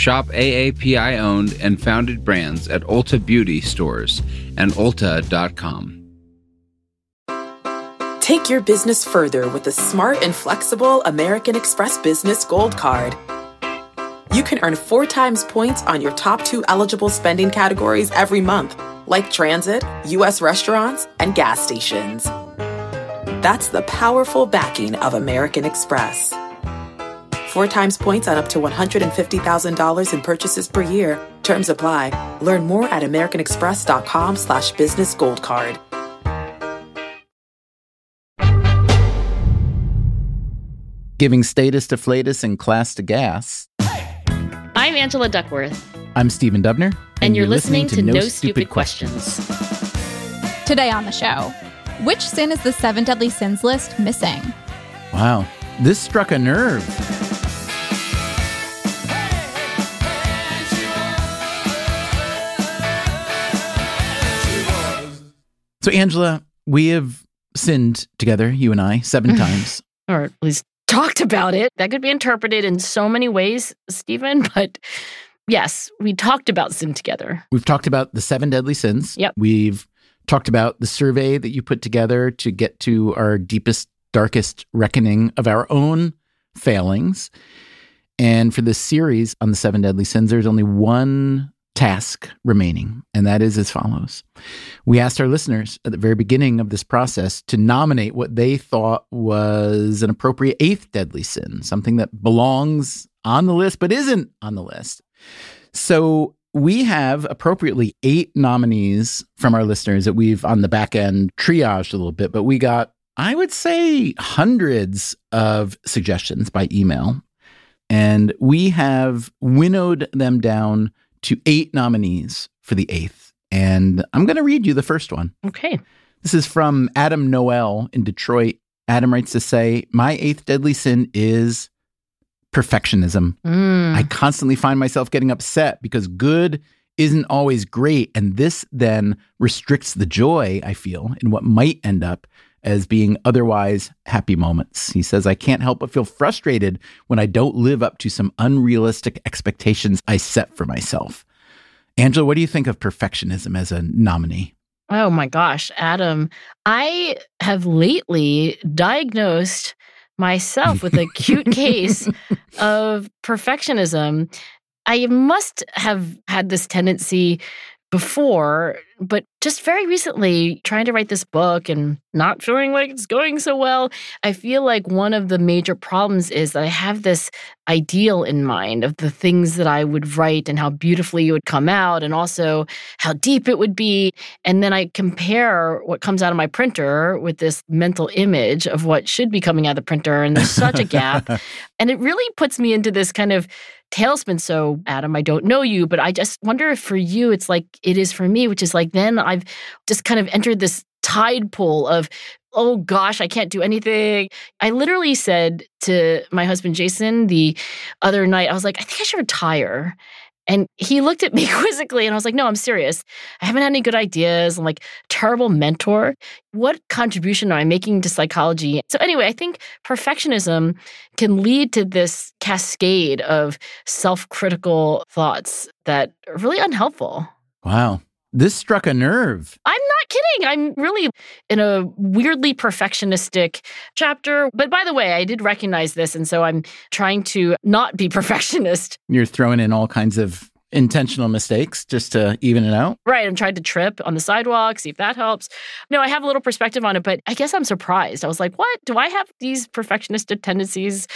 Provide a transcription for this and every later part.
Shop AAPI owned and founded brands at Ulta Beauty stores and Ulta.com. Take your business further with the smart and flexible American Express Business Gold Card. You can earn four times points on your top two eligible spending categories every month, like transit, U.S. restaurants, and gas stations. That's the powerful backing of American Express. Four times points on up to $150,000 in purchases per year. Terms apply. Learn more at americanexpress.com slash business gold card. Giving status to flatus and class to gas. I'm Angela Duckworth. I'm Stephen Dubner. And, and you're, you're listening, listening, to, No, Stupid, Stupid questions. questions. Today on the show, which sin is the seven deadly sins list missing? Wow, this struck a nerve. So, Angela, we have sinned together, you and I, seven times. or at least talked about it. That could be interpreted in so many ways, Stephen, but yes, we talked about sin together. We've talked about the seven deadly sins. Yep. We've talked about the survey that you put together to get to our deepest, darkest reckoning of our own failings. And for this series on the seven deadly sins, there's only one task remaining, and that is as follows. We asked our listeners at the very beginning of this process to nominate what they thought was an appropriate eighth deadly sin, something that belongs on the list but isn't on the list. So we have appropriately eight nominees from our listeners that we've on the back end triaged a little bit, but we got, I would say, hundreds of suggestions by email. And we have winnowed them down to eight nominees for the eighth. And I'm going to read you the first one. Okay. This is from Adam Noel in Detroit. Adam writes to say, My eighth deadly sin is perfectionism. Mm. I constantly find myself getting upset because good isn't always great. And this then restricts the joy I feel in what might end up as being otherwise happy moments. He says, I can't help but feel frustrated when I don't live up to some unrealistic expectations I set for myself. Angela, what do you think of perfectionism as a nominee? Oh my gosh, Adam. I have lately diagnosed myself with a cute case of perfectionism. I must have had this tendency before, but just very recently, trying to write this book and not feeling like it's going so well, I feel like one of the major problems is that I have this ideal in mind of the things that I would write and how beautifully it would come out, and also how deep it would be. And then I compare what comes out of my printer with this mental image of what should be coming out of the printer, and there's such a gap. and it really puts me into this kind of tailspin. So, Adam, I don't know you, but I just wonder if for you it's like it is for me, which is like then I've just kind of entered this tide pool of, oh gosh, I can't do anything. I literally said to my husband, Jason, the other night, I was like, I think I should retire. And he looked at me quizzically and I was like, no, I'm serious. I haven't had any good ideas. I'm like, terrible mentor. What contribution am I making to psychology? So, anyway, I think perfectionism can lead to this cascade of self critical thoughts that are really unhelpful. Wow. This struck a nerve. I'm not kidding. I'm really in a weirdly perfectionistic chapter. But by the way, I did recognize this. And so I'm trying to not be perfectionist. You're throwing in all kinds of intentional mistakes just to even it out. Right. I'm trying to trip on the sidewalk, see if that helps. No, I have a little perspective on it, but I guess I'm surprised. I was like, what? Do I have these perfectionistic tendencies?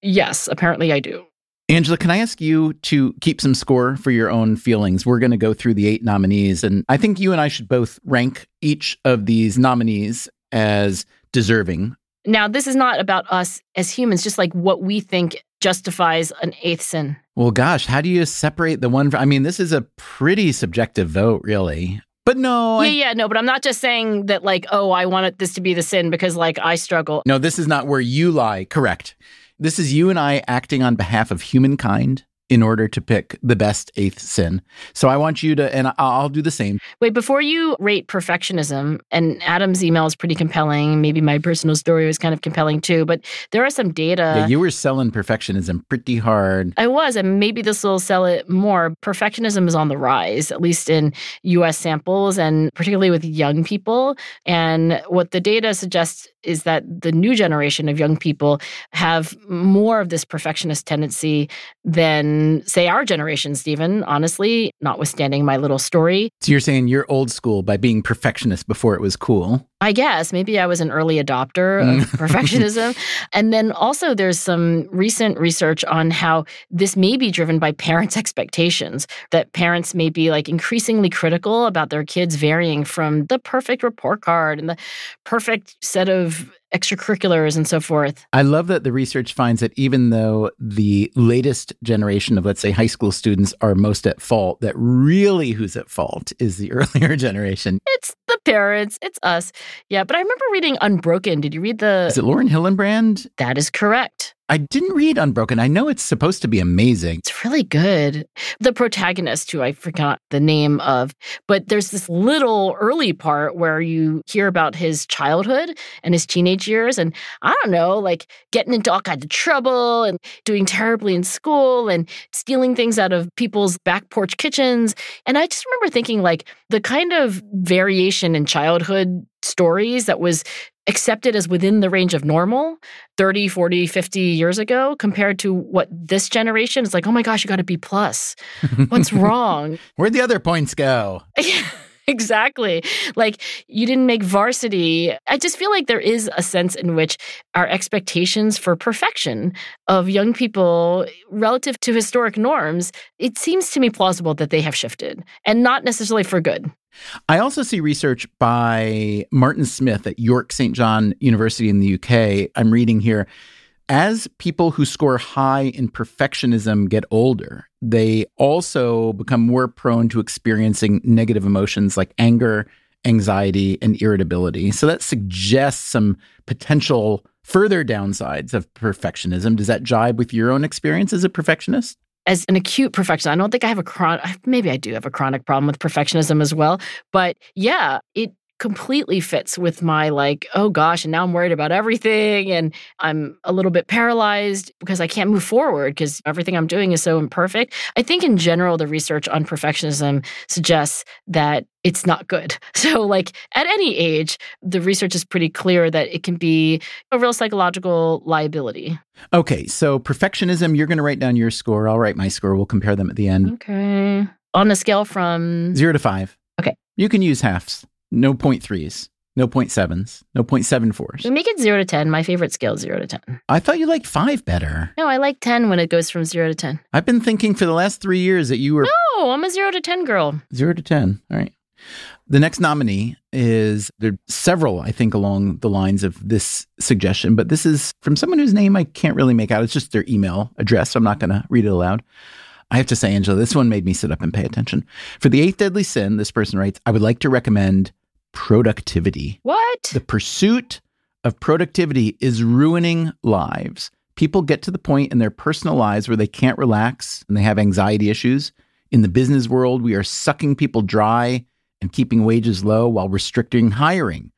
Yes, apparently I do. Angela, can I ask you to keep some score for your own feelings? We're going to go through the eight nominees, and I think you and I should both rank each of these nominees as deserving. Now, this is not about us as humans, just like what we think justifies an eighth sin. Well, gosh, how do you separate the one? I mean, this is a pretty subjective vote, really. But no, yeah, I, yeah, no, but I'm not just saying that, like, oh, I want this to be the sin because, like, I struggle. no, this is not where you lie. Correct. This is you and I acting on behalf of humankind in order to pick the best eighth sin. So I want you to, and I'll do the same. Wait, before you rate perfectionism, and Adam's email is pretty compelling. Maybe my personal story was kind of compelling too, but there are some data. yeah, you were selling perfectionism pretty hard. I was, and maybe this will sell it more. Perfectionism is on the rise, at least in US samples and particularly with young people. And what the data suggests is that the new generation of young people have more of this perfectionist tendency than, say, our generation, Stephen, honestly, notwithstanding my little story. So you're saying you're old school by being perfectionist before it was cool. I guess maybe I was an early adopter of mm. perfectionism. And then also, there's some recent research on how this may be driven by parents' expectations, that parents may be like increasingly critical about their kids varying from the perfect report card and the perfect set of extracurriculars and so forth. I love that the research finds that even though the latest generation of, let's say, high school students are most at fault, that really who's at fault is the earlier generation. It's the parents, it's us. Yeah, but I remember reading Unbroken. Did you read the. Is it Lauren Hillenbrand? that is correct. I didn't read Unbroken. I know it's supposed to be amazing. It's really good. The protagonist, who I forgot the name of, but there's this little early part where you hear about his childhood and his teenage years. And I don't know, like getting into all kinds of trouble and doing terribly in school and stealing things out of people's back porch kitchens. And I just remember thinking, like, the kind of variation in childhood stories that was accepted as within the range of normal 30 40 50 years ago compared to what this generation is like oh my gosh you got a b plus what's wrong Where'd the other points go? Exactly. Like you didn't make varsity. I just feel like there is a sense in which our expectations for perfection of young people relative to historic norms, it seems to me plausible that they have shifted and not necessarily for good. I also see research by Martin Smith at York St. John University in the UK. I'm reading here. As people who score high in perfectionism get older, they also become more prone to experiencing negative emotions like anger, anxiety, and irritability. So that suggests some potential further downsides of perfectionism. Does that jibe with your own experience as a perfectionist? as an acute perfectionist, I don't think I have a chronic, maybe I do have a chronic problem with perfectionism as well. But yeah, it completely fits with my like, oh gosh, and now I'm worried about everything. And I'm a little bit paralyzed because I can't move forward because everything I'm doing is so imperfect. I think in general, the research on perfectionism suggests that it's not good. So, like at any age, the research is pretty clear that it can be a real psychological liability. Okay, so perfectionism, you're going to write down your score. I'll write my score. We'll compare them at the end. Okay. On a scale from Zero to five. Okay. You can use halves. No point threes. No point sevens. No point seven fours. We make it zero to 10. My favorite scale is zero to 10. I thought you liked five better. No, I like 10 when it goes from zero to 10. I've been thinking for the last three years that you were No, I'm a zero to 10 girl. zero to 10. All right. The next nominee is there are several, I think, along the lines of this suggestion, but this is from someone whose name I can't really make out. It's just their email address. So I'm not going to read it aloud. I have to say, Angela, this one made me sit up and pay attention. For the eighth deadly sin, this person writes, I would like to recommend productivity. What? The pursuit of productivity is ruining lives. People get to the point in their personal lives where they can't relax and they have anxiety issues. In the business world, we are sucking people dry and keeping wages low while restricting hiring,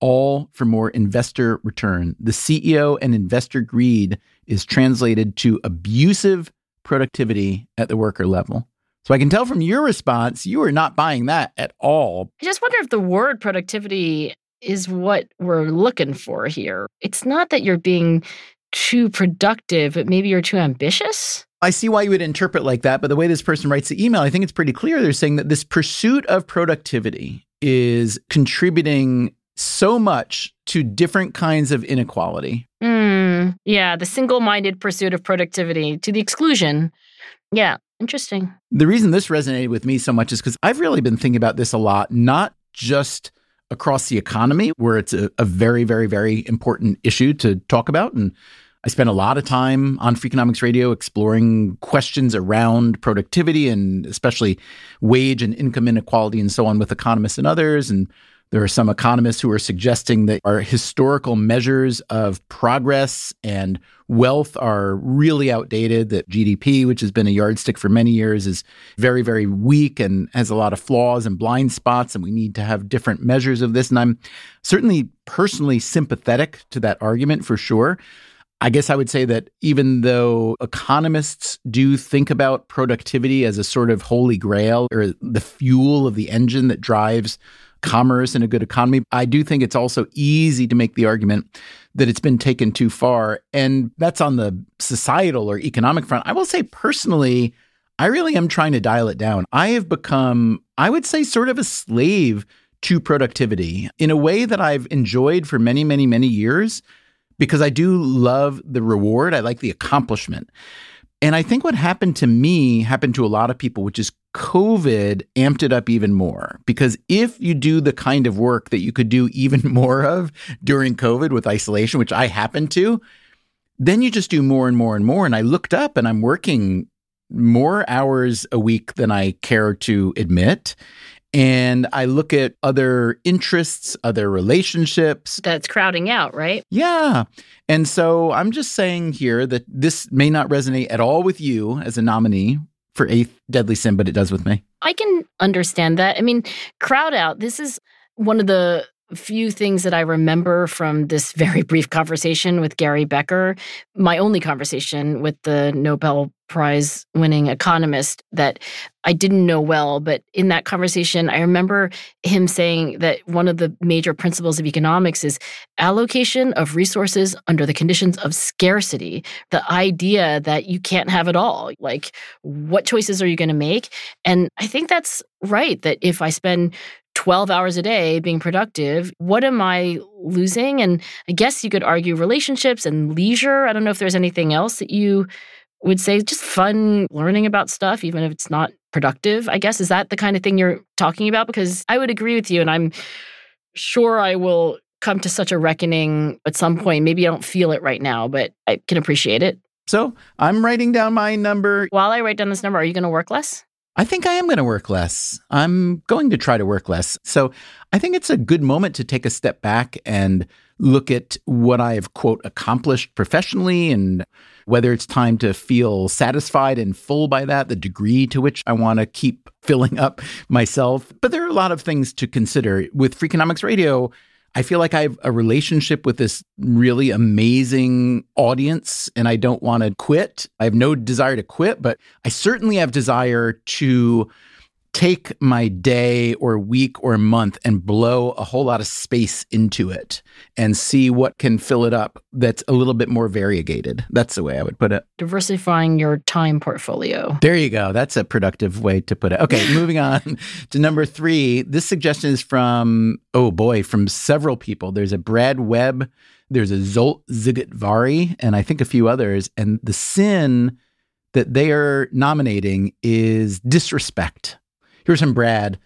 all for more investor return. The CEO and investor greed is translated to abusive productivity at the worker level. So I can tell from your response, you are not buying that at all. I just wonder if the word productivity is what we're looking for here. It's not that you're being too productive, but maybe you're too ambitious. I see why you would interpret like that, but the way this person writes the email, I think it's pretty clear. They're saying that this pursuit of productivity is contributing so much to different kinds of inequality. Mm, yeah, the single minded pursuit of productivity to the exclusion. Yeah, interesting. The reason this resonated with me so much is because I've really been thinking about this a lot, not just across the economy, where it's a, a very, very, very important issue to talk about. And I spend a lot of time on Freakonomics Radio exploring questions around productivity and especially wage and income inequality and so on with economists and others. And there are some economists who are suggesting that our historical measures of progress and wealth are really outdated, that GDP, which has been a yardstick for many years, is very, very weak and has a lot of flaws and blind spots, and we need to have different measures of this. And I'm certainly personally sympathetic to that argument for sure. I guess I would say that even though economists do think about productivity as a sort of holy grail or the fuel of the engine that drives commerce and a good economy, I do think it's also easy to make the argument that it's been taken too far. And that's on the societal or economic front. I will say personally, I really am trying to dial it down. I have become, I would say, sort of a slave to productivity in a way that I've enjoyed for many, many, many years because I do love the reward. I like the accomplishment. And I think what happened to me happened to a lot of people, which is COVID amped it up even more. Because if you do the kind of work that you could do even more of during COVID with isolation, which I happen to, then you just do more and more and more. And I looked up and I'm working more hours a week than I care to admit and I look at other interests, other relationships. That's crowding out, right? Yeah. And so I'm just saying here that this may not resonate at all with you as a nominee for Eighth Deadly Sin, but it does with me. I can understand that. I mean, crowd out, this is one of the few things that I remember from this very brief conversation with Gary Becker, my only conversation with the Nobel Prize winning economist that I didn't know well. But in that conversation, I remember him saying that one of the major principles of economics is allocation of resources under the conditions of scarcity. The idea that you can't have it all. Like, what choices are you going to make? And I think that's right. That if I spend 12 hours a day being productive, what am I losing? And I guess you could argue relationships and leisure. I don't know if there's anything else that you would say just fun learning about stuff, even if it's not productive. I guess is that the kind of thing you're talking about? Because I would agree with you, and I'm sure I will come to such a reckoning at some point. Maybe I don't feel it right now, but I can appreciate it. So I'm writing down my number. While I write down this number, are you going to work less? I think I am going to work less. I'm going to try to work less. So I think it's a good moment to take a step back and look at what I have, quote, accomplished professionally and whether it's time to feel satisfied and full by that, the degree to which I want to keep filling up myself. But there are a lot of things to consider. With Freakonomics Radio, I feel like I have a relationship with this really amazing audience and I don't want to quit. I have no desire to quit, but I certainly have desire to take my day or week or month and blow a whole lot of space into it and see what can fill it up that's a little bit more variegated. That's the way I would put it. Diversifying your time portfolio. There you go. That's a productive way to put it. Okay, moving on to number three. This suggestion is from, oh boy, from several people. There's a Brad Webb, there's a Zolt Zigatvari, and I think a few others. And the sin that they are nominating is disrespect. Here's from Brad.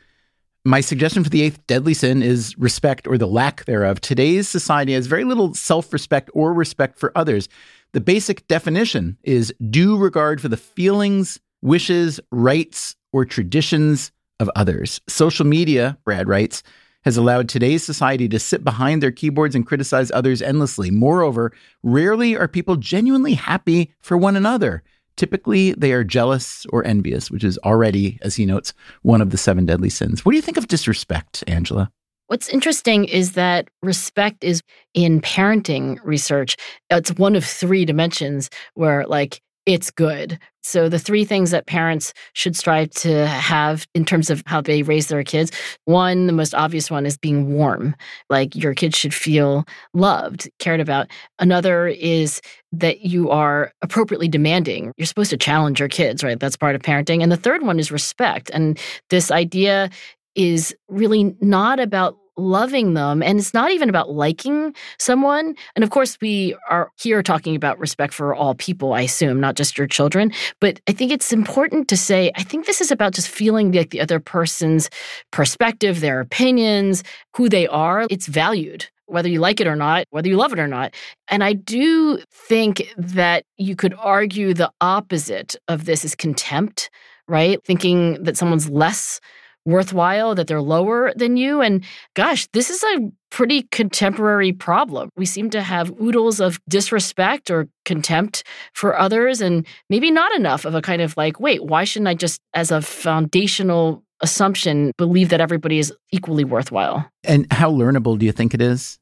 My suggestion for the eighth deadly sin is respect or the lack thereof. Today's society has very little self respect or respect for others. The basic definition is due regard for the feelings, wishes, rights, or traditions of others. Social media, Brad writes, has allowed today's society to sit behind their keyboards and criticize others endlessly. Moreover, rarely are people genuinely happy for one another. Typically, they are jealous or envious, which is already, as he notes, one of the seven deadly sins. What do you think of disrespect, Angela? What's interesting is that respect is in parenting research. It's one of three dimensions where, like, it's good. So, the three things that parents should strive to have in terms of how they raise their kids one, the most obvious one, is being warm. Like your kids should feel loved, cared about. Another is that you are appropriately demanding. You're supposed to challenge your kids, right? That's part of parenting. And the third one is respect. And this idea is really not about loving them. And it's not even about liking someone. And of course, we are here talking about respect for all people, I assume, not just your children. But I think it's important to say, I think this is about just feeling like the other person's perspective, their opinions, who they are. It's valued whether you like it or not, whether you love it or not. And I do think that you could argue the opposite of this is contempt, right? Thinking that someone's less worthwhile, that they're lower than you. And gosh, this is a pretty contemporary problem. We seem to have oodles of disrespect or contempt for others, and maybe not enough of a kind of like, wait, why shouldn't I just, as a foundational assumption, believe that everybody is equally worthwhile? And how learnable do you think it is?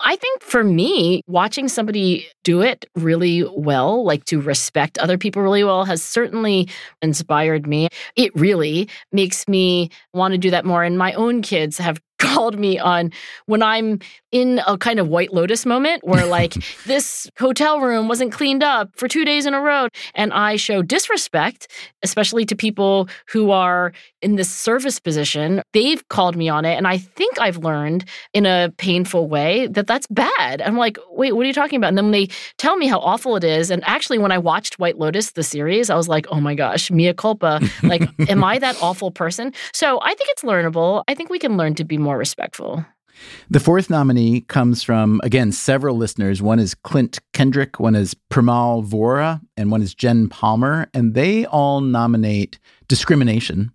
I think for me, watching somebody do it really well, like to respect other people really well, has certainly inspired me. It really makes me want to do that more. And my own kids have called me on when I'm in a kind of white lotus moment where like this hotel room wasn't cleaned up for 2 days in a row and I show disrespect especially to people who are in this service position they've called me on it and I think I've learned in a painful way that that's bad I'm like wait what are you talking about and then they tell me how awful it is and actually when I watched White Lotus the series I was like oh my gosh mea culpa like am I that awful person so I think it's learnable I think we can learn to be more respectful the fourth nominee comes from, again, several listeners. One is Clint Kendrick, one is Primal Vora, and one is Jen Palmer. And they all nominate discrimination.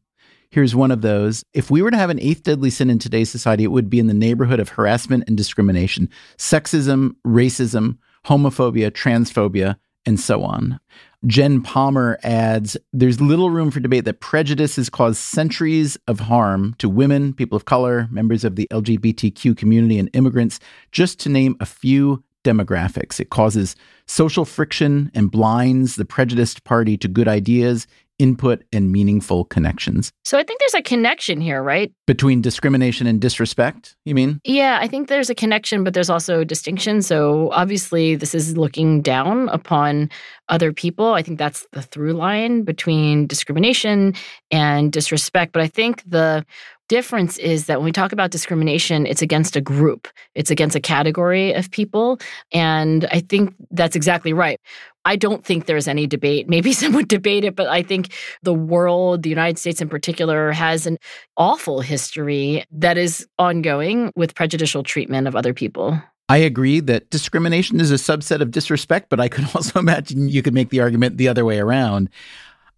Here's one of those. If we were to have an eighth deadly sin in today's society, it would be in the neighborhood of harassment and discrimination, sexism, racism, homophobia, transphobia, and so on. Jen Palmer adds There's little room for debate that prejudice has caused centuries of harm to women, people of color, members of the LGBTQ community, and immigrants, just to name a few demographics. It causes social friction and blinds the prejudiced party to good ideas input and meaningful connections. So I think there's a connection here, right? Between discrimination and disrespect, you mean? Yeah, I think there's a connection, but there's also a distinction. So obviously, this is looking down upon other people. I think that's the through line between discrimination and disrespect. But I think the difference is that when we talk about discrimination, it's against a group, it's against a category of people. And I think that's exactly right. I don't think there's any debate. Maybe some would debate it, but I think the world, the United States in particular, has an awful history that is ongoing with prejudicial treatment of other people. I agree that discrimination is a subset of disrespect, but I could also imagine you could make the argument the other way around.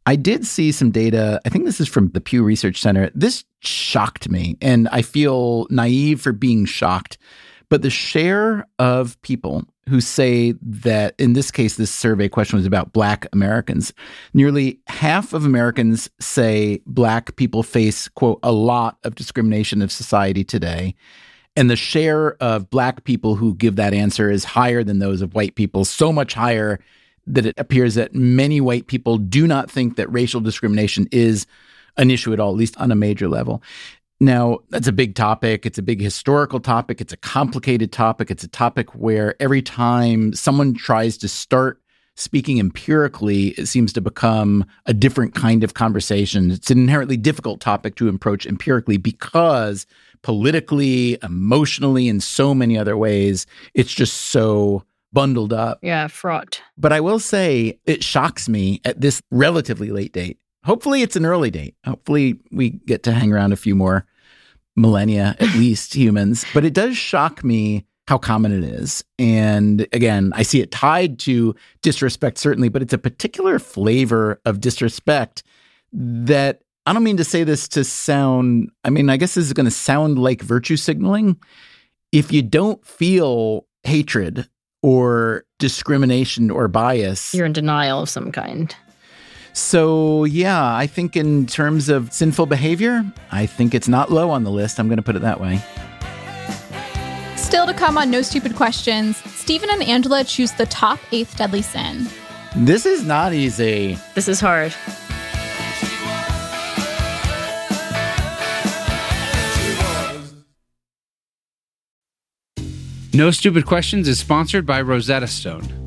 I did see some data. I think this is from the Pew Research Center. This shocked me, and I feel naive for being shocked. But the share of people who say that, in this case, this survey question was about Black Americans, nearly half of Americans say Black people face, quote, a lot of discrimination of society today. And the share of Black people who give that answer is higher than those of white people, so much higher that it appears that many white people do not think that racial discrimination is an issue at all, at least on a major level. Now, that's a big topic. It's a big historical topic. It's a complicated topic. It's a topic where every time someone tries to start speaking empirically, it seems to become a different kind of conversation. It's an inherently difficult topic to approach empirically because politically, emotionally, in so many other ways, it's just so bundled up. Yeah, fraught. But I will say it shocks me at this relatively late date. Hopefully, it's an early date. Hopefully, we get to hang around a few more millennia, at least humans. But it does shock me how common it is. And again, I see it tied to disrespect, certainly, but it's a particular flavor of disrespect that I don't mean to say this to sound, I mean, I guess this is going to sound like virtue signaling. If you don't feel hatred or discrimination or bias. You're in denial of some kind. So, yeah, I think in terms of sinful behavior, I think it's not low on the list. I'm going to put it that way. Still to come on No Stupid Questions, Stephen and Angela choose the top eighth deadly sin. This is not easy. This is hard. No Stupid Questions is sponsored by Rosetta Stone.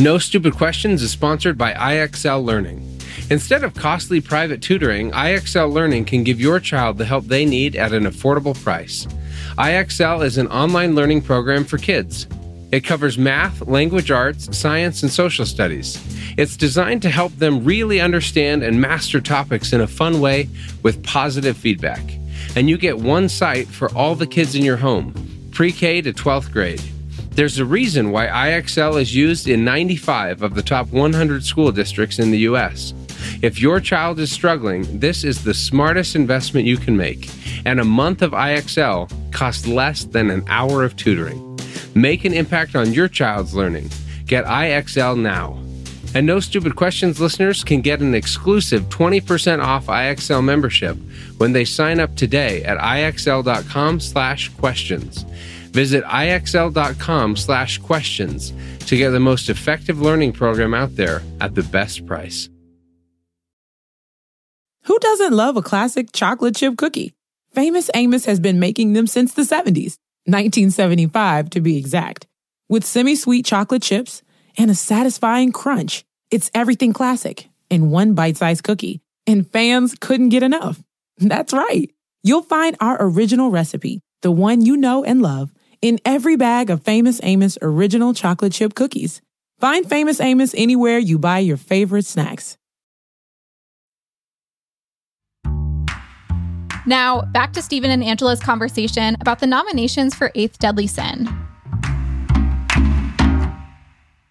No Stupid Questions is sponsored by IXL Learning. Instead of costly private tutoring, IXL Learning can give your child the help they need at an affordable price. IXL is an online learning program for kids. It covers math, language arts, science, and social studies. It's designed to help them really understand and master topics in a fun way with positive feedback. And you get one site for all the kids in your home, pre K to 12th grade. There's a reason why IXL is used in 95 of the top 100 school districts in the U.S. If your child is struggling, this is the smartest investment you can make. And a month of IXL costs less than an hour of tutoring. Make an impact on your child's learning. Get IXL now. And No Stupid Questions listeners can get an exclusive 20% off IXL membership when they sign up today at ixl.com/questions. Visit ixl.com/questions to get the most effective learning program out there at the best price. Who doesn't love a classic chocolate chip cookie? Famous Amos has been making them since the 70s, 1975 to be exact. With semi sweet chocolate chips and a satisfying crunch, it's everything classic in one bite sized cookie, and fans couldn't get enough. That's right. You'll find our original recipe, the one you know and love, in every bag of Famous Amos original chocolate chip cookies. Find Famous Amos anywhere you buy your favorite snacks. Now, back to Stephen and Angela's conversation about the nominations for Eighth Deadly Sin.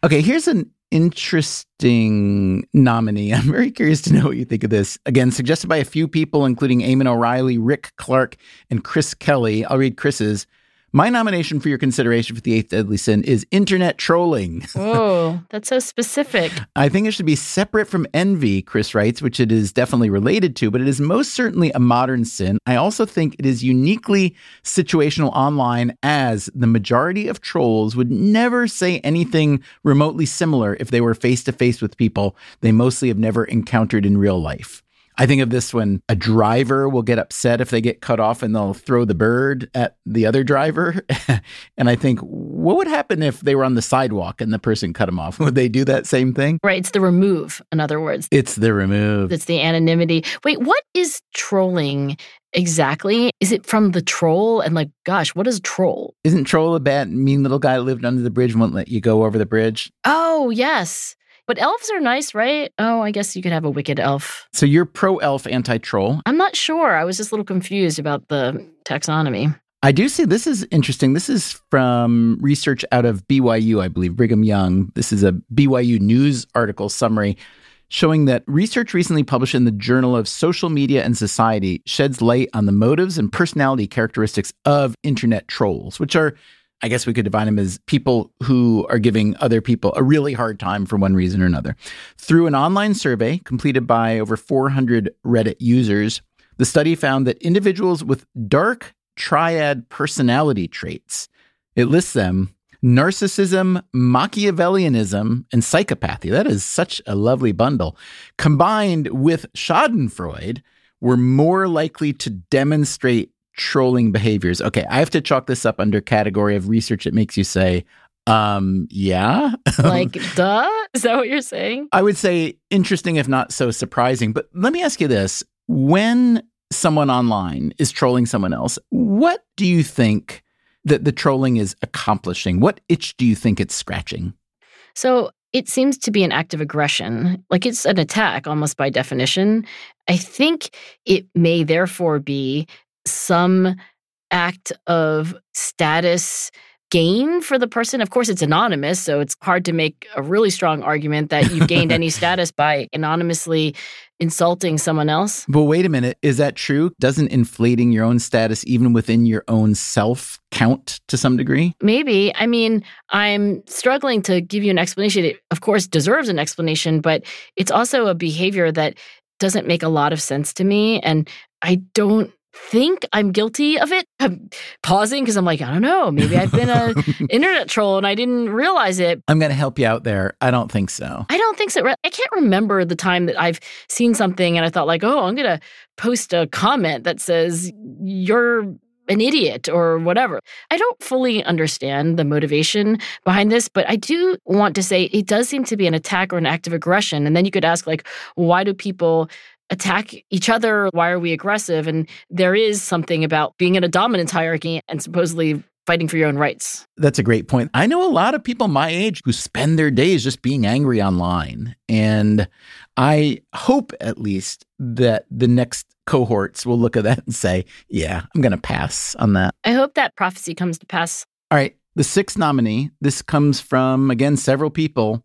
Okay, here's an interesting nominee. I'm very curious to know what you think of this. Again, suggested by a few people, including Eamon O'Reilly, Rick Clark, and Chris Kelly. I'll read Chris's. My nomination for your consideration for the eighth deadly sin is internet trolling. Oh, that's so specific. I think it should be separate from envy, Chris writes, which it is definitely related to, but it is most certainly a modern sin. I also think it is uniquely situational online, as the majority of trolls would never say anything remotely similar if they were face to face with people they mostly have never encountered in real life. I think of this when a driver will get upset if they get cut off and they'll throw the bird at the other driver. and I think, what would happen if they were on the sidewalk and the person cut them off? Would they do that same thing? Right. It's the remove, in other words. It's the remove. It's the anonymity. Wait, what is trolling exactly? Is it from the troll? And like, gosh, what is troll? Isn't troll a bad, mean little guy that lived under the bridge and won't let you go over the bridge? Oh, yes. But elves are nice, right? Oh, I guess you could have a wicked elf. So you're pro elf, anti troll. I'm not sure. I was just a little confused about the taxonomy. I do see this is interesting. This is from research out of BYU, I believe, Brigham Young. This is a BYU news article summary showing that research recently published in the Journal of Social Media and Society sheds light on the motives and personality characteristics of internet trolls, which are I guess we could define them as people who are giving other people a really hard time for one reason or another. Through an online survey completed by over 400 Reddit users, the study found that individuals with dark triad personality traits, it lists them narcissism, Machiavellianism, and psychopathy. That is such a lovely bundle. Combined with Schadenfreude, were more likely to demonstrate trolling behaviors. Okay, I have to chalk this up under category of research that makes you say, um, yeah. like, duh? Is that what you're saying? I would say interesting, if not so surprising. But let me ask you this when someone online is trolling someone else, what do you think that the trolling is accomplishing? What itch do you think it's scratching? So it seems to be an act of aggression. Like it's an attack almost by definition. I think it may therefore be some act of status gain for the person? Of course, it's anonymous, so it's hard to make a really strong argument that you've gained any status by anonymously insulting someone else. But wait a minute, is that true? Doesn't inflating your own status, even within your own self, count to some degree? Maybe. I mean, I'm struggling to give you an explanation. It, of course, deserves an explanation, but it's also a behavior that doesn't make a lot of sense to me. And I don't think I'm guilty of it. I'm pausing because I'm like, I don't know. Maybe I've been a internet troll and I didn't realize it. I'm going to help you out there. I don't think so. I don't think so. I can't remember the time that I've seen something and I thought like, oh, I'm going to post a comment that says you're an idiot or whatever. I don't fully understand the motivation behind this, but I do want to say it does seem to be an attack or an act of aggression. And then you could ask, like, why do people attack each other? Why are we aggressive? And there is something about being in a dominance hierarchy and supposedly fighting for your own rights. That's a great point. I know a lot of people my age who spend their days just being angry online. And I hope at least that the next cohorts will look at that and say, yeah, I'm going to pass on that. I hope that prophecy comes to pass. All right. The sixth nominee, this comes from, again, several people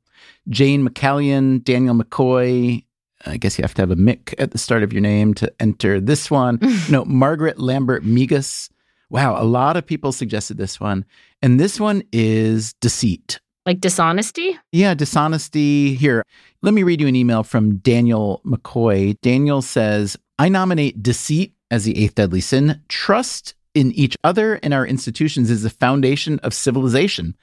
Jane McCallion, Daniel McCoy, I guess you have to have a Mick at the start of your name to enter this one. no, Margaret Lambert Migas. Wow, a lot of people suggested this one. And this one is deceit. Like dishonesty? Yeah, dishonesty. Here, let me read you an email from Daniel McCoy. Daniel says, I nominate deceit as the eighth deadly sin. Trust in each other and our institutions is the foundation of civilization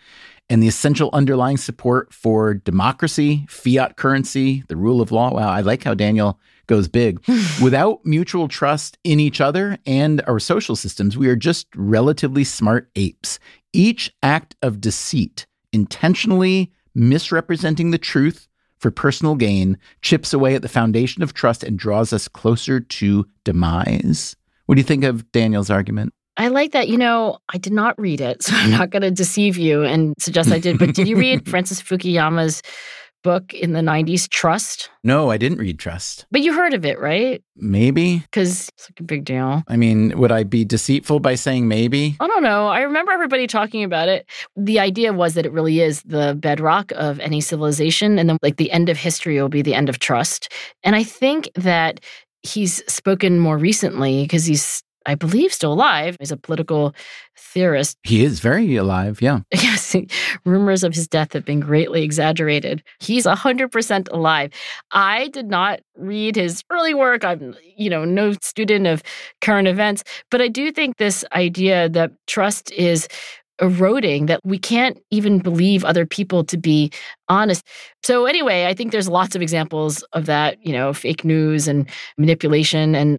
and the essential underlying support for democracy, fiat currency, the rule of law. Wow, I like how Daniel goes big. Without mutual trust in each other and our social systems, we are just relatively smart apes. Each act of deceit, intentionally misrepresenting the truth for personal gain, chips away at the foundation of trust and draws us closer to demise. What do you think of Daniel's argument? I like that. You know, I did not read it, so I'm not going to deceive you and suggest I did. But did you read Francis Fukuyama's book in the 90s, Trust? No, I didn't read Trust. But you heard of it, right? Maybe. Because it's like a big deal. I mean, would I be deceitful by saying maybe? I don't know. I remember everybody talking about it. The idea was that it really is the bedrock of any civilization. And then, like, the end of history will be the end of trust. And I think that he's spoken more recently because he's I believe, still alive. He's a political theorist. He is very alive, yeah. Yes. Rumors of his death have been greatly exaggerated. He's 100% alive. I did not read his early work. I'm, you know, no student of current events, but I do think this idea that trust is eroding that we can't even believe other people to be honest. So anyway, I think there's lots of examples of that, you know, fake news and manipulation and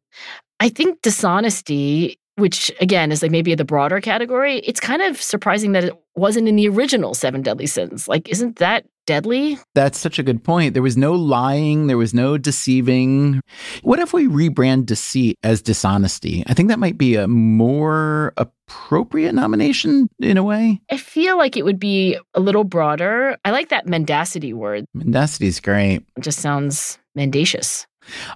I think dishonesty, which again is like maybe the broader category, it's kind of surprising that it wasn't in the original seven deadly sins. Like, isn't that deadly? That's such a good point. There was no lying, there was no deceiving. What if we rebrand deceit as dishonesty? I think that might be a more appropriate nomination in a way. I feel like it would be a little broader. I like that mendacity word. Mendacity is great. It just sounds mendacious.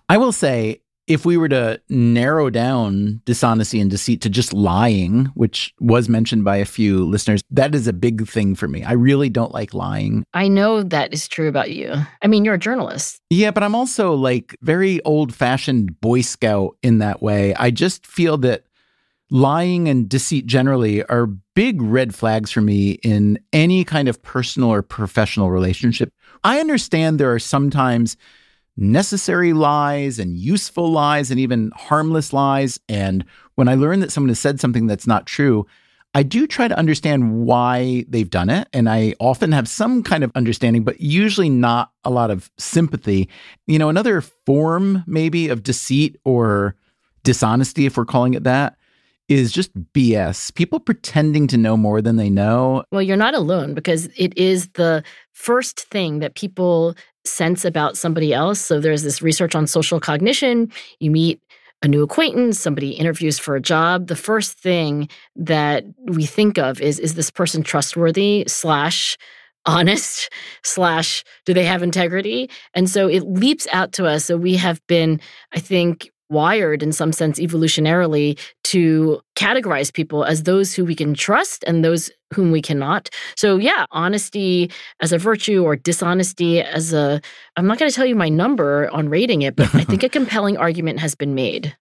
I will say if we were to narrow down dishonesty and deceit to just lying, which was mentioned by a few listeners, that is a big thing for me. I really don't like lying. I know that is true about you. I mean, you're a journalist. Yeah, but I'm also like very old fashioned Boy Scout in that way. I just feel that lying and deceit generally are big red flags for me in any kind of personal or professional relationship. I understand there are sometimes necessary lies and useful lies and even harmless lies. And when I learn that someone has said something that's not true, I do try to understand why they've done it. And I often have some kind of understanding, but usually not a lot of sympathy. You know, another form maybe of deceit or dishonesty, if we're calling it that, is just BS. People pretending to know more than they know. Well, you're not alone because it is the first thing that people sense about somebody else. So there's this research on social cognition. You meet a new acquaintance, somebody interviews for a job. The first thing that we think of is is this person trustworthy slash honest slash do they have integrity and so it leaps out to us so we have been i think wired in some sense evolutionarily to categorize people as those who we can trust and those whom we cannot. So yeah, honesty as a virtue or dishonesty as a I'm not going to tell you my number on rating it, but I think a compelling argument has been made.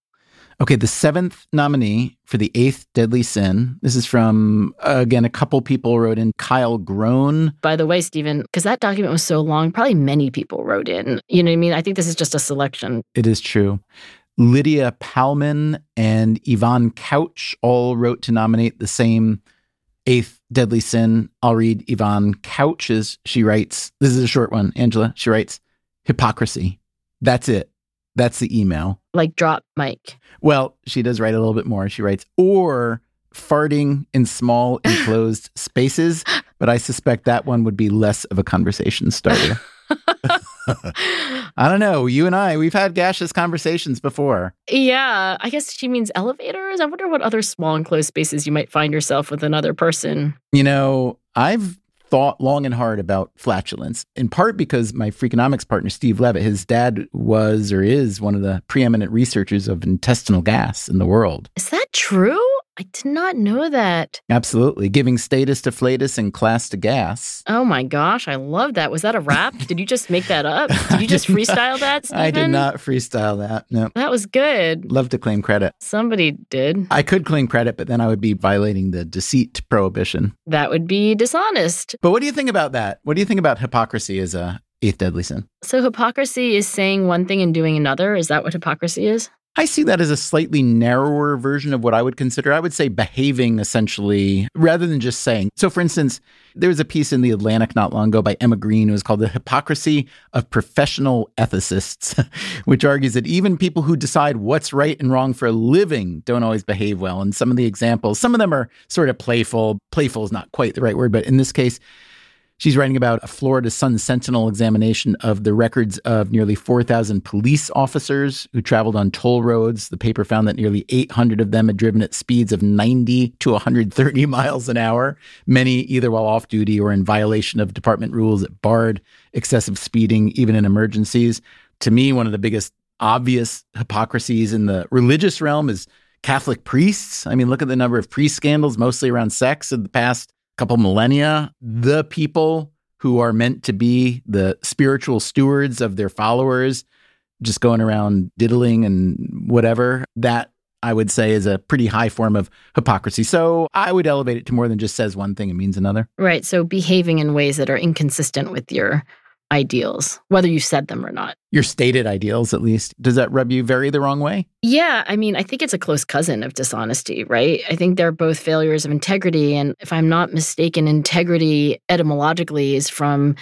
Okay, the seventh nominee for the eighth deadly sin. This is from, uh, again, a couple people wrote in. Kyle Groan. By the way, Stephen, because that document was so long, probably many people wrote in. You know what I mean? I think this is just a selection. It is true. Lydia Palman and Yvonne Couch all wrote to nominate the same eighth deadly sin. I'll read Yvonne Couch's. She writes, this is a short one, Angela. She writes, hypocrisy. That's it. That's the email. Like drop mic. Well, she does write a little bit more. She writes, or farting in small enclosed spaces, but I suspect that one would be less of a conversation starter. I don't know. You and I, we've had gaseous conversations before. Yeah, I guess she means elevators. I wonder what other small enclosed spaces you might find yourself with another person. You know, I've thought long and hard about flatulence, in part because my Freakonomics partner, Steve Levitt, his dad was or is one of the preeminent researchers of intestinal gas in the world. Is that true? I did not know that. Absolutely. Giving status to flatus and class to gas. Oh my gosh, I love that. Was that a rap? did you just make that up? Did you just freestyle not, that, Stephen? I did not freestyle that. No. That was good. Love to claim credit. Somebody did. I could claim credit, but then I would be violating the deceit prohibition. That would be dishonest. But what do you think about that? What do you think about hypocrisy as a eighth deadly sin? So hypocrisy is saying one thing and doing another. Is that what hypocrisy is? I see that as a slightly narrower version of what I would consider, I would say, behaving essentially rather than just saying. So, for instance, there was a piece in The Atlantic not long ago by Emma Green. It was called The Hypocrisy of Professional Ethicists, which argues that even people who decide what's right and wrong for a living don't always behave well. And some of the examples, some of them are sort of playful. Playful is not quite the right word, but in this case, She's writing about a Florida Sun Sentinel examination of the records of nearly 4,000 police officers who traveled on toll roads. The paper found that nearly 800 of them had driven at speeds of 90 to 130 miles an hour, many either while off duty or in violation of department rules that barred excessive speeding, even in emergencies. To me, one of the biggest obvious hypocrisies in the religious realm is Catholic priests. I mean, look at the number of priest scandals, mostly around sex, in the past couple millennia, the people who are meant to be the spiritual stewards of their followers, just going around diddling and whatever, that I would say is a pretty high form of hypocrisy. So I would elevate it to more than just says one thing and means another. Right. So behaving in ways that are inconsistent with your ideals, whether you said them or not. Your stated ideals, at least. Does that rub you very the wrong way? Yeah. I mean, I think it's a close cousin of dishonesty, right? I think they're both failures of integrity. And if I'm not mistaken, integrity etymologically is from.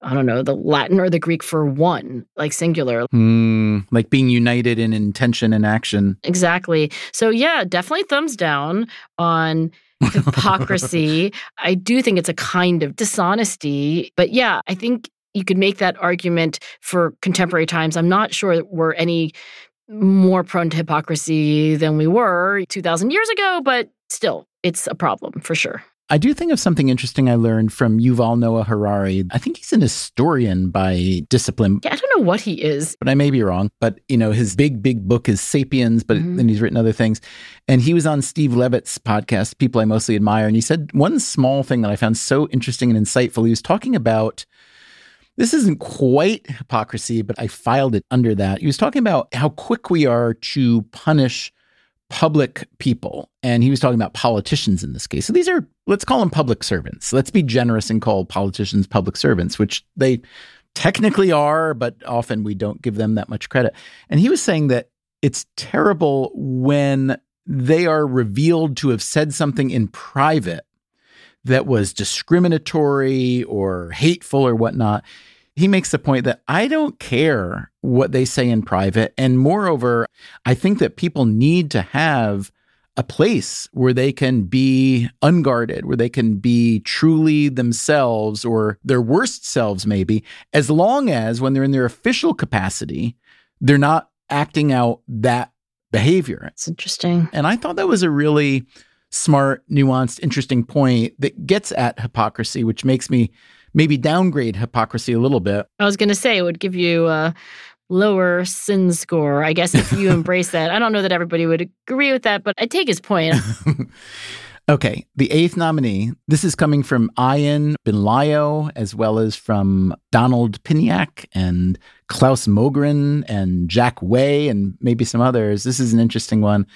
I don't know, the Latin or the Greek for one, like singular. Mm, like being united in intention and action. Exactly. So, yeah, definitely thumbs down on hypocrisy. I do think it's a kind of dishonesty. But yeah, I think you could make that argument for contemporary times. I'm not sure we're any more prone to hypocrisy than we were 2,000 years ago, but still, it's a problem for sure. I do think of something interesting I learned from Yuval Noah Harari. I think he's an historian by discipline. Yeah, I don't know what he is. But I may be wrong. But, you know, his big, big book is Sapiens, but mm-hmm. then he's written other things. And he was on Steve Levitt's podcast, People I Mostly Admire. And he said one small thing that I found so interesting and insightful. He was talking about this isn't quite hypocrisy, but I filed it under that. He was talking about how quick we are to punish public people. And he was talking about politicians in this case. So these are, let's call them public servants. Let's be generous and call politicians public servants, which they technically are, but often we don't give them that much credit. And he was saying that it's terrible when they are revealed to have said something in private that was discriminatory or hateful or whatnot, he makes the point that I don't care what they say in private. And moreover, I think that people need to have a place where they can be unguarded, where they can be truly themselves or their worst selves, maybe, as long as when they're in their official capacity, they're not acting out that behavior. It's interesting. And I thought that was a really smart, nuanced, interesting point that gets at hypocrisy, which makes me maybe downgrade hypocrisy a little bit. I was going to say it would give you a lower sin score. I guess if you embrace that, I don't know that everybody would agree with that, but I take his point. okay, the eighth nominee. This is coming from Ian Binlayo, as well as from Donald Piniak and Klaus Mogren and Jack Way, and maybe some others. This is an interesting one.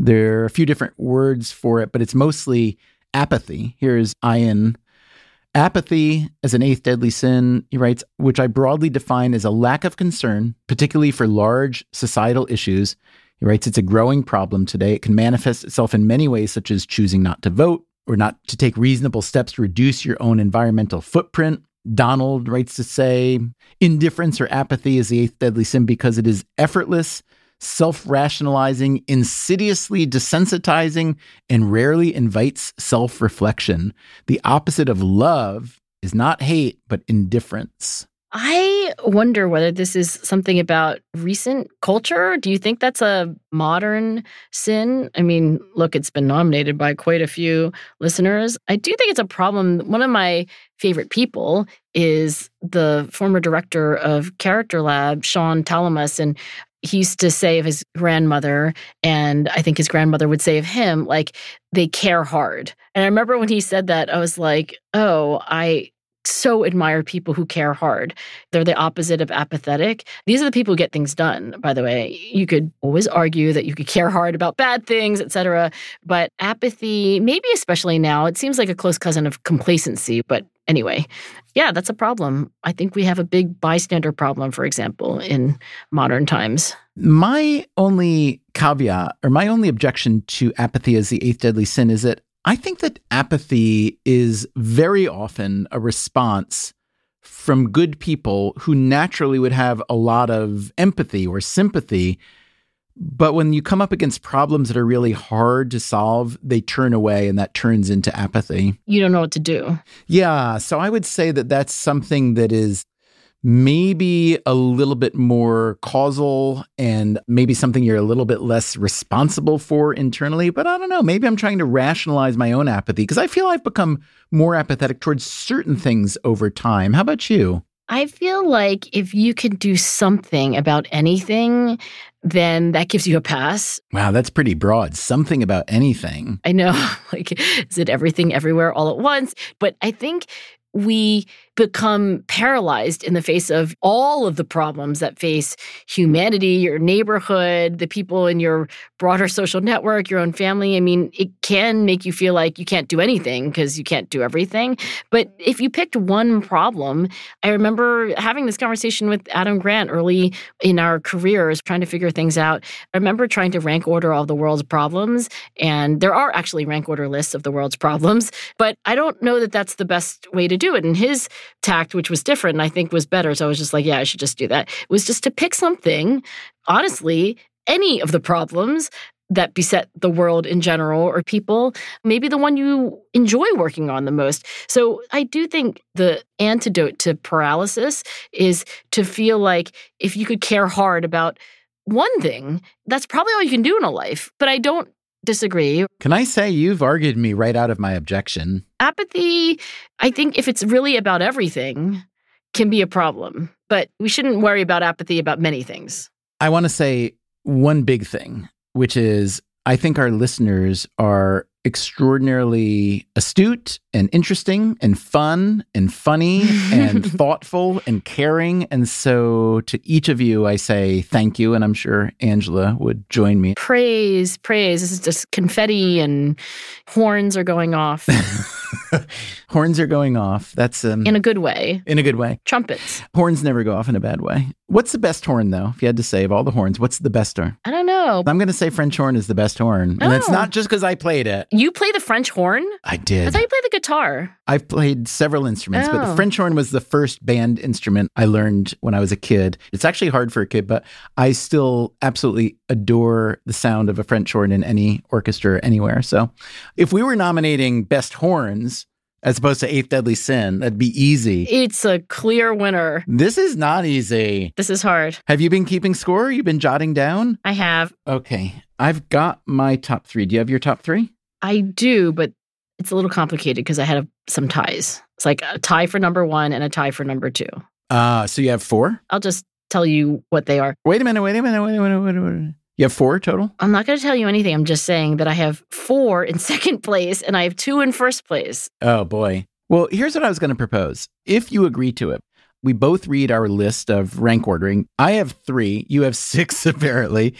There are a few different words for it, but it's mostly apathy. Here's Ian Apathy as an eighth deadly sin, he writes, which I broadly define as a lack of concern, particularly for large societal issues. He writes, it's a growing problem today. It can manifest itself in many ways, such as choosing not to vote or not to take reasonable steps to reduce your own environmental footprint. Donald writes to say, indifference or apathy is the eighth deadly sin because it is effortless self rationalizing, insidiously desensitizing, and rarely invites self reflection. The opposite of love is not hate, but indifference. I wonder whether this is something about recent culture. Do you think that's a modern sin? I mean, look, it's been nominated by quite a few listeners. I do think it's a problem. One of my favorite people is the former director of Character Lab, Sean Talamas. And he used to say of his grandmother, and I think his grandmother would say of him, like, they care hard. And I remember when he said that, I was like, oh, I so admire people who care hard. They're the opposite of apathetic. These are the people who get things done, by the way. You could always argue that you could care hard about bad things, etc. But apathy, maybe especially now, it seems like a close cousin of complacency. But anyway, yeah, that's a problem. I think we have a big bystander problem, for example, in modern times. My only caveat or my only objection to apathy as the eighth deadly sin is that I think that apathy is very often a response from good people who naturally would have a lot of empathy or sympathy. But when you come up against problems that are really hard to solve, they turn away and that turns into apathy. You don't know what to do. Yeah. So I would say that that's something that is maybe a little bit more causal and maybe something you're a little bit less responsible for internally. But I don't know. Maybe I'm trying to rationalize my own apathy because I feel I've become more apathetic towards certain things over time. How about you? I feel like if you can do something about anything, then that gives you a pass. Wow, that's pretty broad. Something about anything. I know. Like, is it everything everywhere all at once? But I think we become paralyzed in the face of all of the problems that face humanity, your neighborhood, the people in your broader social network, your own family. I mean, it can make you feel like you can't do anything because you can't do everything. But if you picked one problem, I remember having this conversation with Adam Grant early in our careers, trying to figure things out. I remember trying to rank order all the world's problems, and there are actually rank order lists of the world's problems, but I don't know that that's the best way to do it. And his tact, which was different and I think was better. So I was just like, yeah, I should just do that. It was just to pick something, honestly, any of the problems that beset the world in general or people, maybe the one you enjoy working on the most. So I do think the antidote to paralysis is to feel like if you could care hard about one thing, that's probably all you can do in a life. But I don't disagree. Can I say you've argued me right out of my objection? Apathy, I think if it's really about everything, can be a problem. But we shouldn't worry about apathy about many things. I want to say one big thing, which is I think our listeners are extraordinarily astute and interesting and fun and funny and thoughtful and caring. And so to each of you, I say thank you. And I'm sure Angela would join me. Praise, praise. This is just confetti and horns are going off. horns are going off. That's um, in a good way. In a good way. Trumpets. Horns never go off in a bad way. What's the best horn, though? If you had to say of all the horns, what's the best horn? I don't know. I'm going to say French horn is the best horn. And it's not just because I played it. You play the French horn? I did. I thought you played the guitar. I've played several instruments, but the Oh. French horn was the first band instrument I learned when I was a kid. It's actually hard for a kid, but I still absolutely adore the sound of a French horn in any orchestra anywhere. So if we were nominating best horns as opposed to Eighth Deadly Sin, that'd be easy. It's a clear winner. This is not easy. This is hard. Have you been keeping score? You've been jotting down? I have. Okay. I've got my top three. Do you have your top three? I do, but it's a little complicated because I had a, some ties. It's like a tie for number one and a tie for number two. Uh, so you have four? I'll just tell you what they are. Wait a minute, wait a minute, wait a minute, wait a minute. You have four total? I'm not going to tell you anything. I'm just saying that I have four in second place and I have two in first place. Oh, boy. Well, here's what I was going to propose. If you agree to it, we both read our list of rank ordering. I have three, you have six, apparently.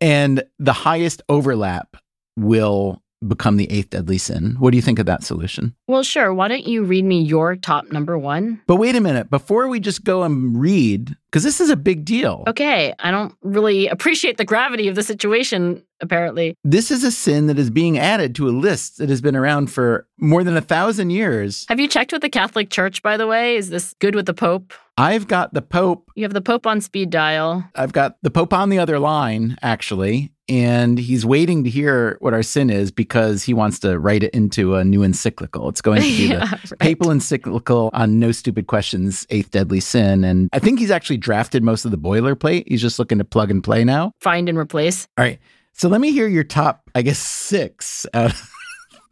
And the highest overlap will become the eighth deadly sin. What do you think of that solution? Well, sure. Why don't you read me your top number one? But wait a minute. Before we just go and read, because this is a big deal. Okay. I don't really appreciate the gravity of the situation, apparently. This is a sin that is being added to a list that has been around for more than a thousand years. Have you checked with the Catholic Church, by the way? Is this good with the Pope? I've got the Pope. You have the Pope on speed dial. I've got the Pope on the other line, actually. And he's waiting to hear what our sin is because he wants to write it into a new encyclical. It's going to be Yeah, the right. papal encyclical on no stupid questions, eighth deadly sin. And I think he's actually drafted most of the boilerplate. He's just looking to plug and play now. Find and replace. All right. So let me hear your top, I guess, six out of,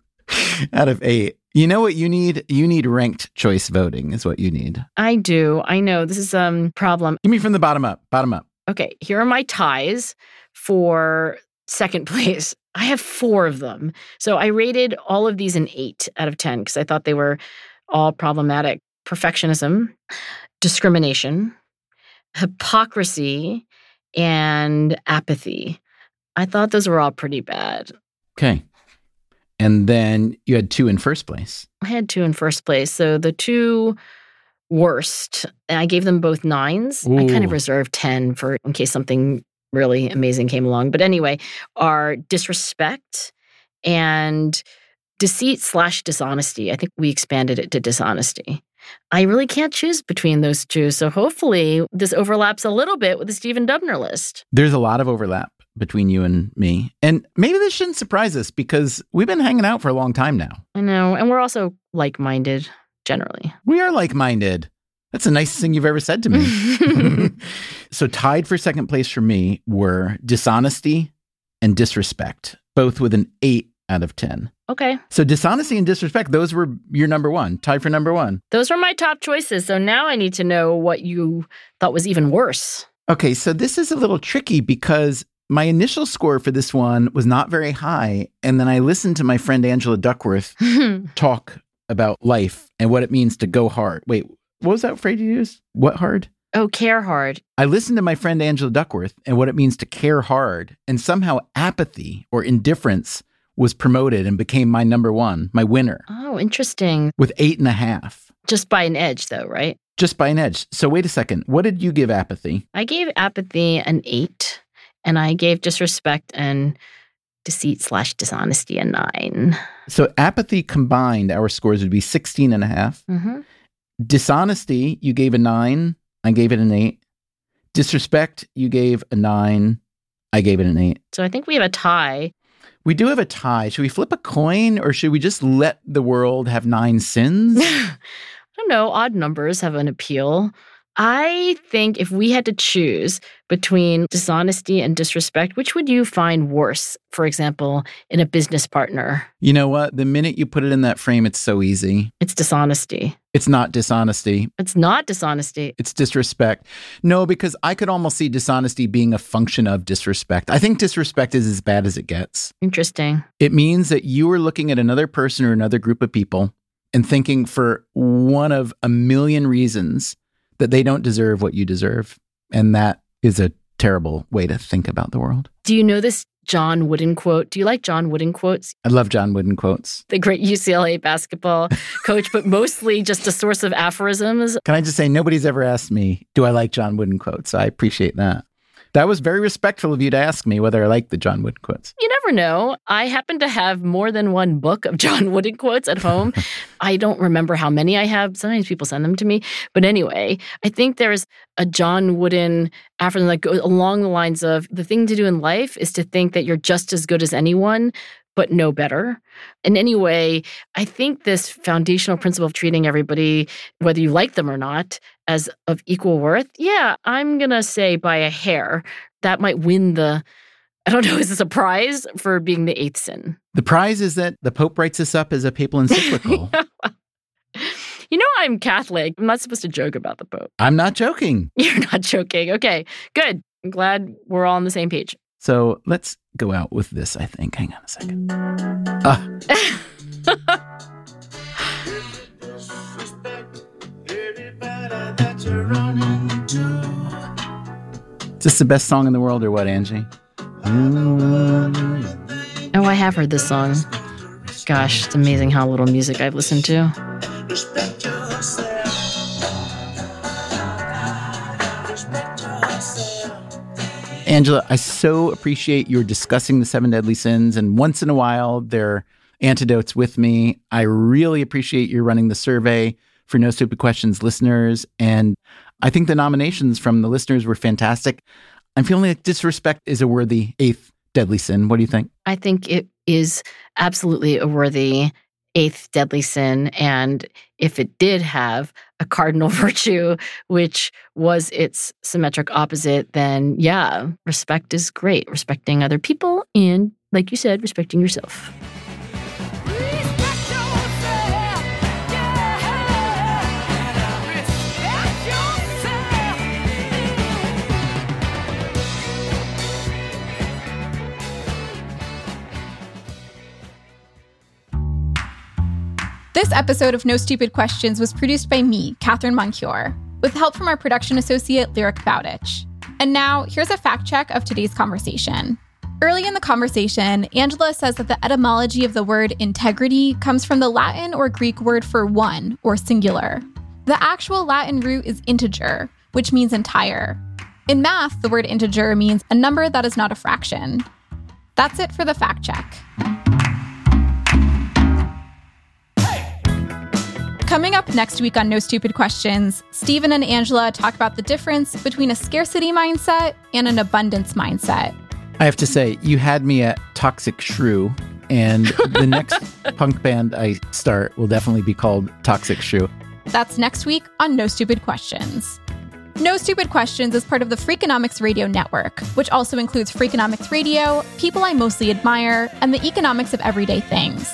out of eight. You know what you need? You need ranked choice voting, is what you need. I do. I know this is a um, problem. Give me from the bottom up. Bottom up. Okay, here are my ties for second place. I have four of them. So I rated all of these an eight out of 10 because I thought they were all problematic. Perfectionism, discrimination, hypocrisy, and apathy. I thought those were all pretty bad. Okay. And then you had two in first place. I had two in first place. So the two worst, and I gave them both nines. I kind of reserved 10 for in case something really amazing came along. But anyway, are disrespect and deceit slash dishonesty. I think we expanded it to dishonesty. I really can't choose between those two. So hopefully this overlaps a little bit with the Stephen Dubner list. There's a lot of overlap between you and me. And maybe this shouldn't surprise us because we've been hanging out for a long time now. I know. And we're also like minded generally. We are like minded. That's the nicest thing you've ever said to me. so, tied for second place for me were dishonesty and disrespect, both with an eight out of 10. okay. So, dishonesty and disrespect, those were your number one, tied for number one. Those were my top choices. So now I need to know what you thought was even worse. Okay, so this is a little tricky because my initial score for this one was not very high. And then I listened to my friend Angela Duckworth talk about life and what it means to go hard. Wait, what was that phrase you used? What hard? oh, care hard. I listened to my friend Angela Duckworth and what it means to care hard, and somehow apathy or indifference was promoted and became my number one, my winner, Oh, interesting. with eight and a half, Just by an edge, though, right? just by an edge. So, wait a second. What did you give apathy? I gave apathy an eight, and I gave disrespect and deceit slash dishonesty a nine. So, apathy combined, our scores would be 16 and a half. Mm-hmm. Dishonesty, you gave a nine. I gave it an eight. Disrespect, you gave a nine. I gave it an eight. So I think we have a tie. We do have a tie. Should we flip a coin or should we just let the world have nine sins? I don't know. Odd numbers have an appeal. I think if we had to choose between dishonesty and disrespect, which would you find worse, for example, in a business partner? you know what? The minute you put it in that frame, it's so easy. It's dishonesty. It's not dishonesty. It's not dishonesty. It's disrespect. No, because I could almost see dishonesty being a function of disrespect. I think disrespect is as bad as it gets. Interesting. It means that you are looking at another person or another group of people and thinking for one of a million reasons that they don't deserve what you deserve. And that is a terrible way to think about the world. Do you know this John Wooden quote? Do you like John Wooden quotes? I love John Wooden quotes. The great UCLA basketball coach, but mostly just a source of aphorisms. Can I just say, nobody's ever asked me, do I like John Wooden quotes? So I appreciate that. That was very respectful of you to ask me whether I like the John Wooden quotes. You never know. I happen to have more than one book of John Wooden quotes at home. I don't remember how many I have. Sometimes people send them to me. But anyway, I think there's a John Wooden aphorism that goes along the lines of the thing to do in life is to think that you're just as good as anyone, but no better. And anyway, I think this foundational principle of treating everybody, whether you like them or not, as of equal worth, yeah, I'm going to say by a hair, that might win the. I don't know, is this a prize for being the eighth sin? The prize is that the Pope writes this up as a papal encyclical. You know I'm Catholic. I'm not supposed to joke about the Pope. I'm not joking. You're not joking. Okay, good. I'm glad we're all on the same page. So let's go out with this, I think. Hang on a second. Ah, is this the best song in the world or what, Angie? Oh, I have heard this song. Gosh, it's amazing how little music I've listened to. Angela, I so appreciate your discussing the seven deadly sins, and once in a while, their antidotes with me. I really appreciate you running the survey for No Stupid Questions listeners, and I think the nominations from the listeners were fantastic. I'm feeling like disrespect is a worthy eighth deadly sin. What do you think? I think it is absolutely a worthy eighth deadly sin. And if it did have a cardinal virtue, which was its symmetric opposite, then yeah, respect is great. Respecting other people and, like you said, respecting yourself. This episode of No Stupid Questions was produced by me, Catherine Moncure, with help from our production associate, Lyric Bowditch. And now, here's a fact check of today's conversation. Early in the conversation, Angela says that the etymology of the word integrity comes from the Latin or Greek word for one or singular. The actual Latin root is integer, which means entire. In math, the word integer means a number that is not a fraction. That's it for the fact check. Coming up next week on No Stupid Questions, Stephen and Angela talk about the difference between a scarcity mindset and an abundance mindset. I have to say, you had me at Toxic Shrew, and the next punk band I start will definitely be called Toxic Shrew. That's next week on No Stupid Questions. No Stupid Questions is part of the Freakonomics Radio Network, which also includes Freakonomics Radio, People I Mostly Admire, and the Economics of Everyday Things.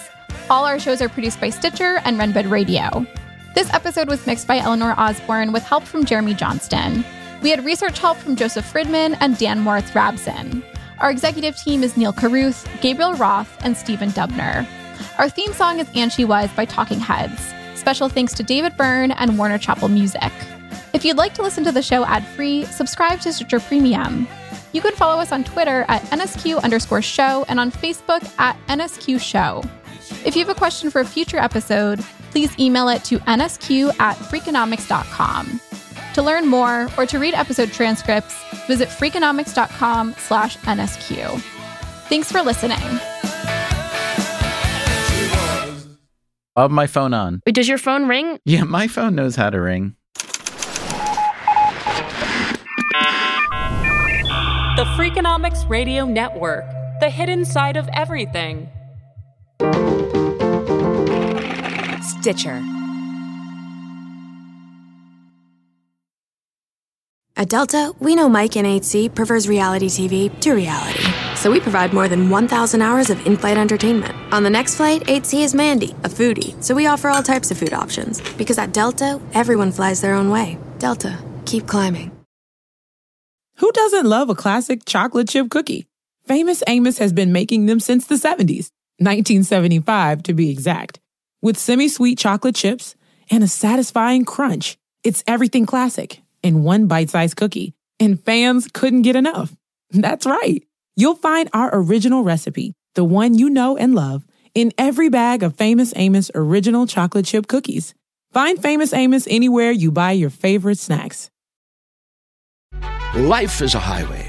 All our shows are produced by Stitcher and Renbud Radio. This episode was mixed by Eleanor Osborne with help from Jeremy Johnston. We had research help from Joseph Fridman and Dan Moritz Rabson. Our executive team is Neal Carruth, Gabriel Roth, and Stephen Dubner. Our theme song is And She Was by Talking Heads. Special thanks to David Byrne and Warner Chappell Music. If you'd like to listen to the show ad free, subscribe to Stitcher Premium. You can follow us on Twitter at NSQ underscore show and on Facebook at NSQ show. If you have a question for a future episode, please email it to nsq at freakonomics.com. To learn more or to read episode transcripts, visit freakonomics.com slash nsq. Thanks for listening. I'll have my phone on. Wait, does your phone ring? Yeah, my phone knows how to ring. The Freakonomics Radio Network, the hidden side of everything. Stitcher. At Delta, we know Mike in 8C prefers reality TV to reality. So we provide more than 1,000 hours of in flight entertainment. On the next flight, 8C is Mandy, a foodie. So we offer all types of food options. Because at Delta, everyone flies their own way. Delta, keep climbing. Who doesn't love a classic chocolate chip cookie? Famous Amos has been making them since the 70s, 1975 to be exact. With semi sweet chocolate chips and a satisfying crunch, it's everything classic in one bite sized cookie. And fans couldn't get enough. That's right. You'll find our original recipe, the one you know and love, in every bag of Famous Amos original chocolate chip cookies. Find Famous Amos anywhere you buy your favorite snacks. Life is a highway,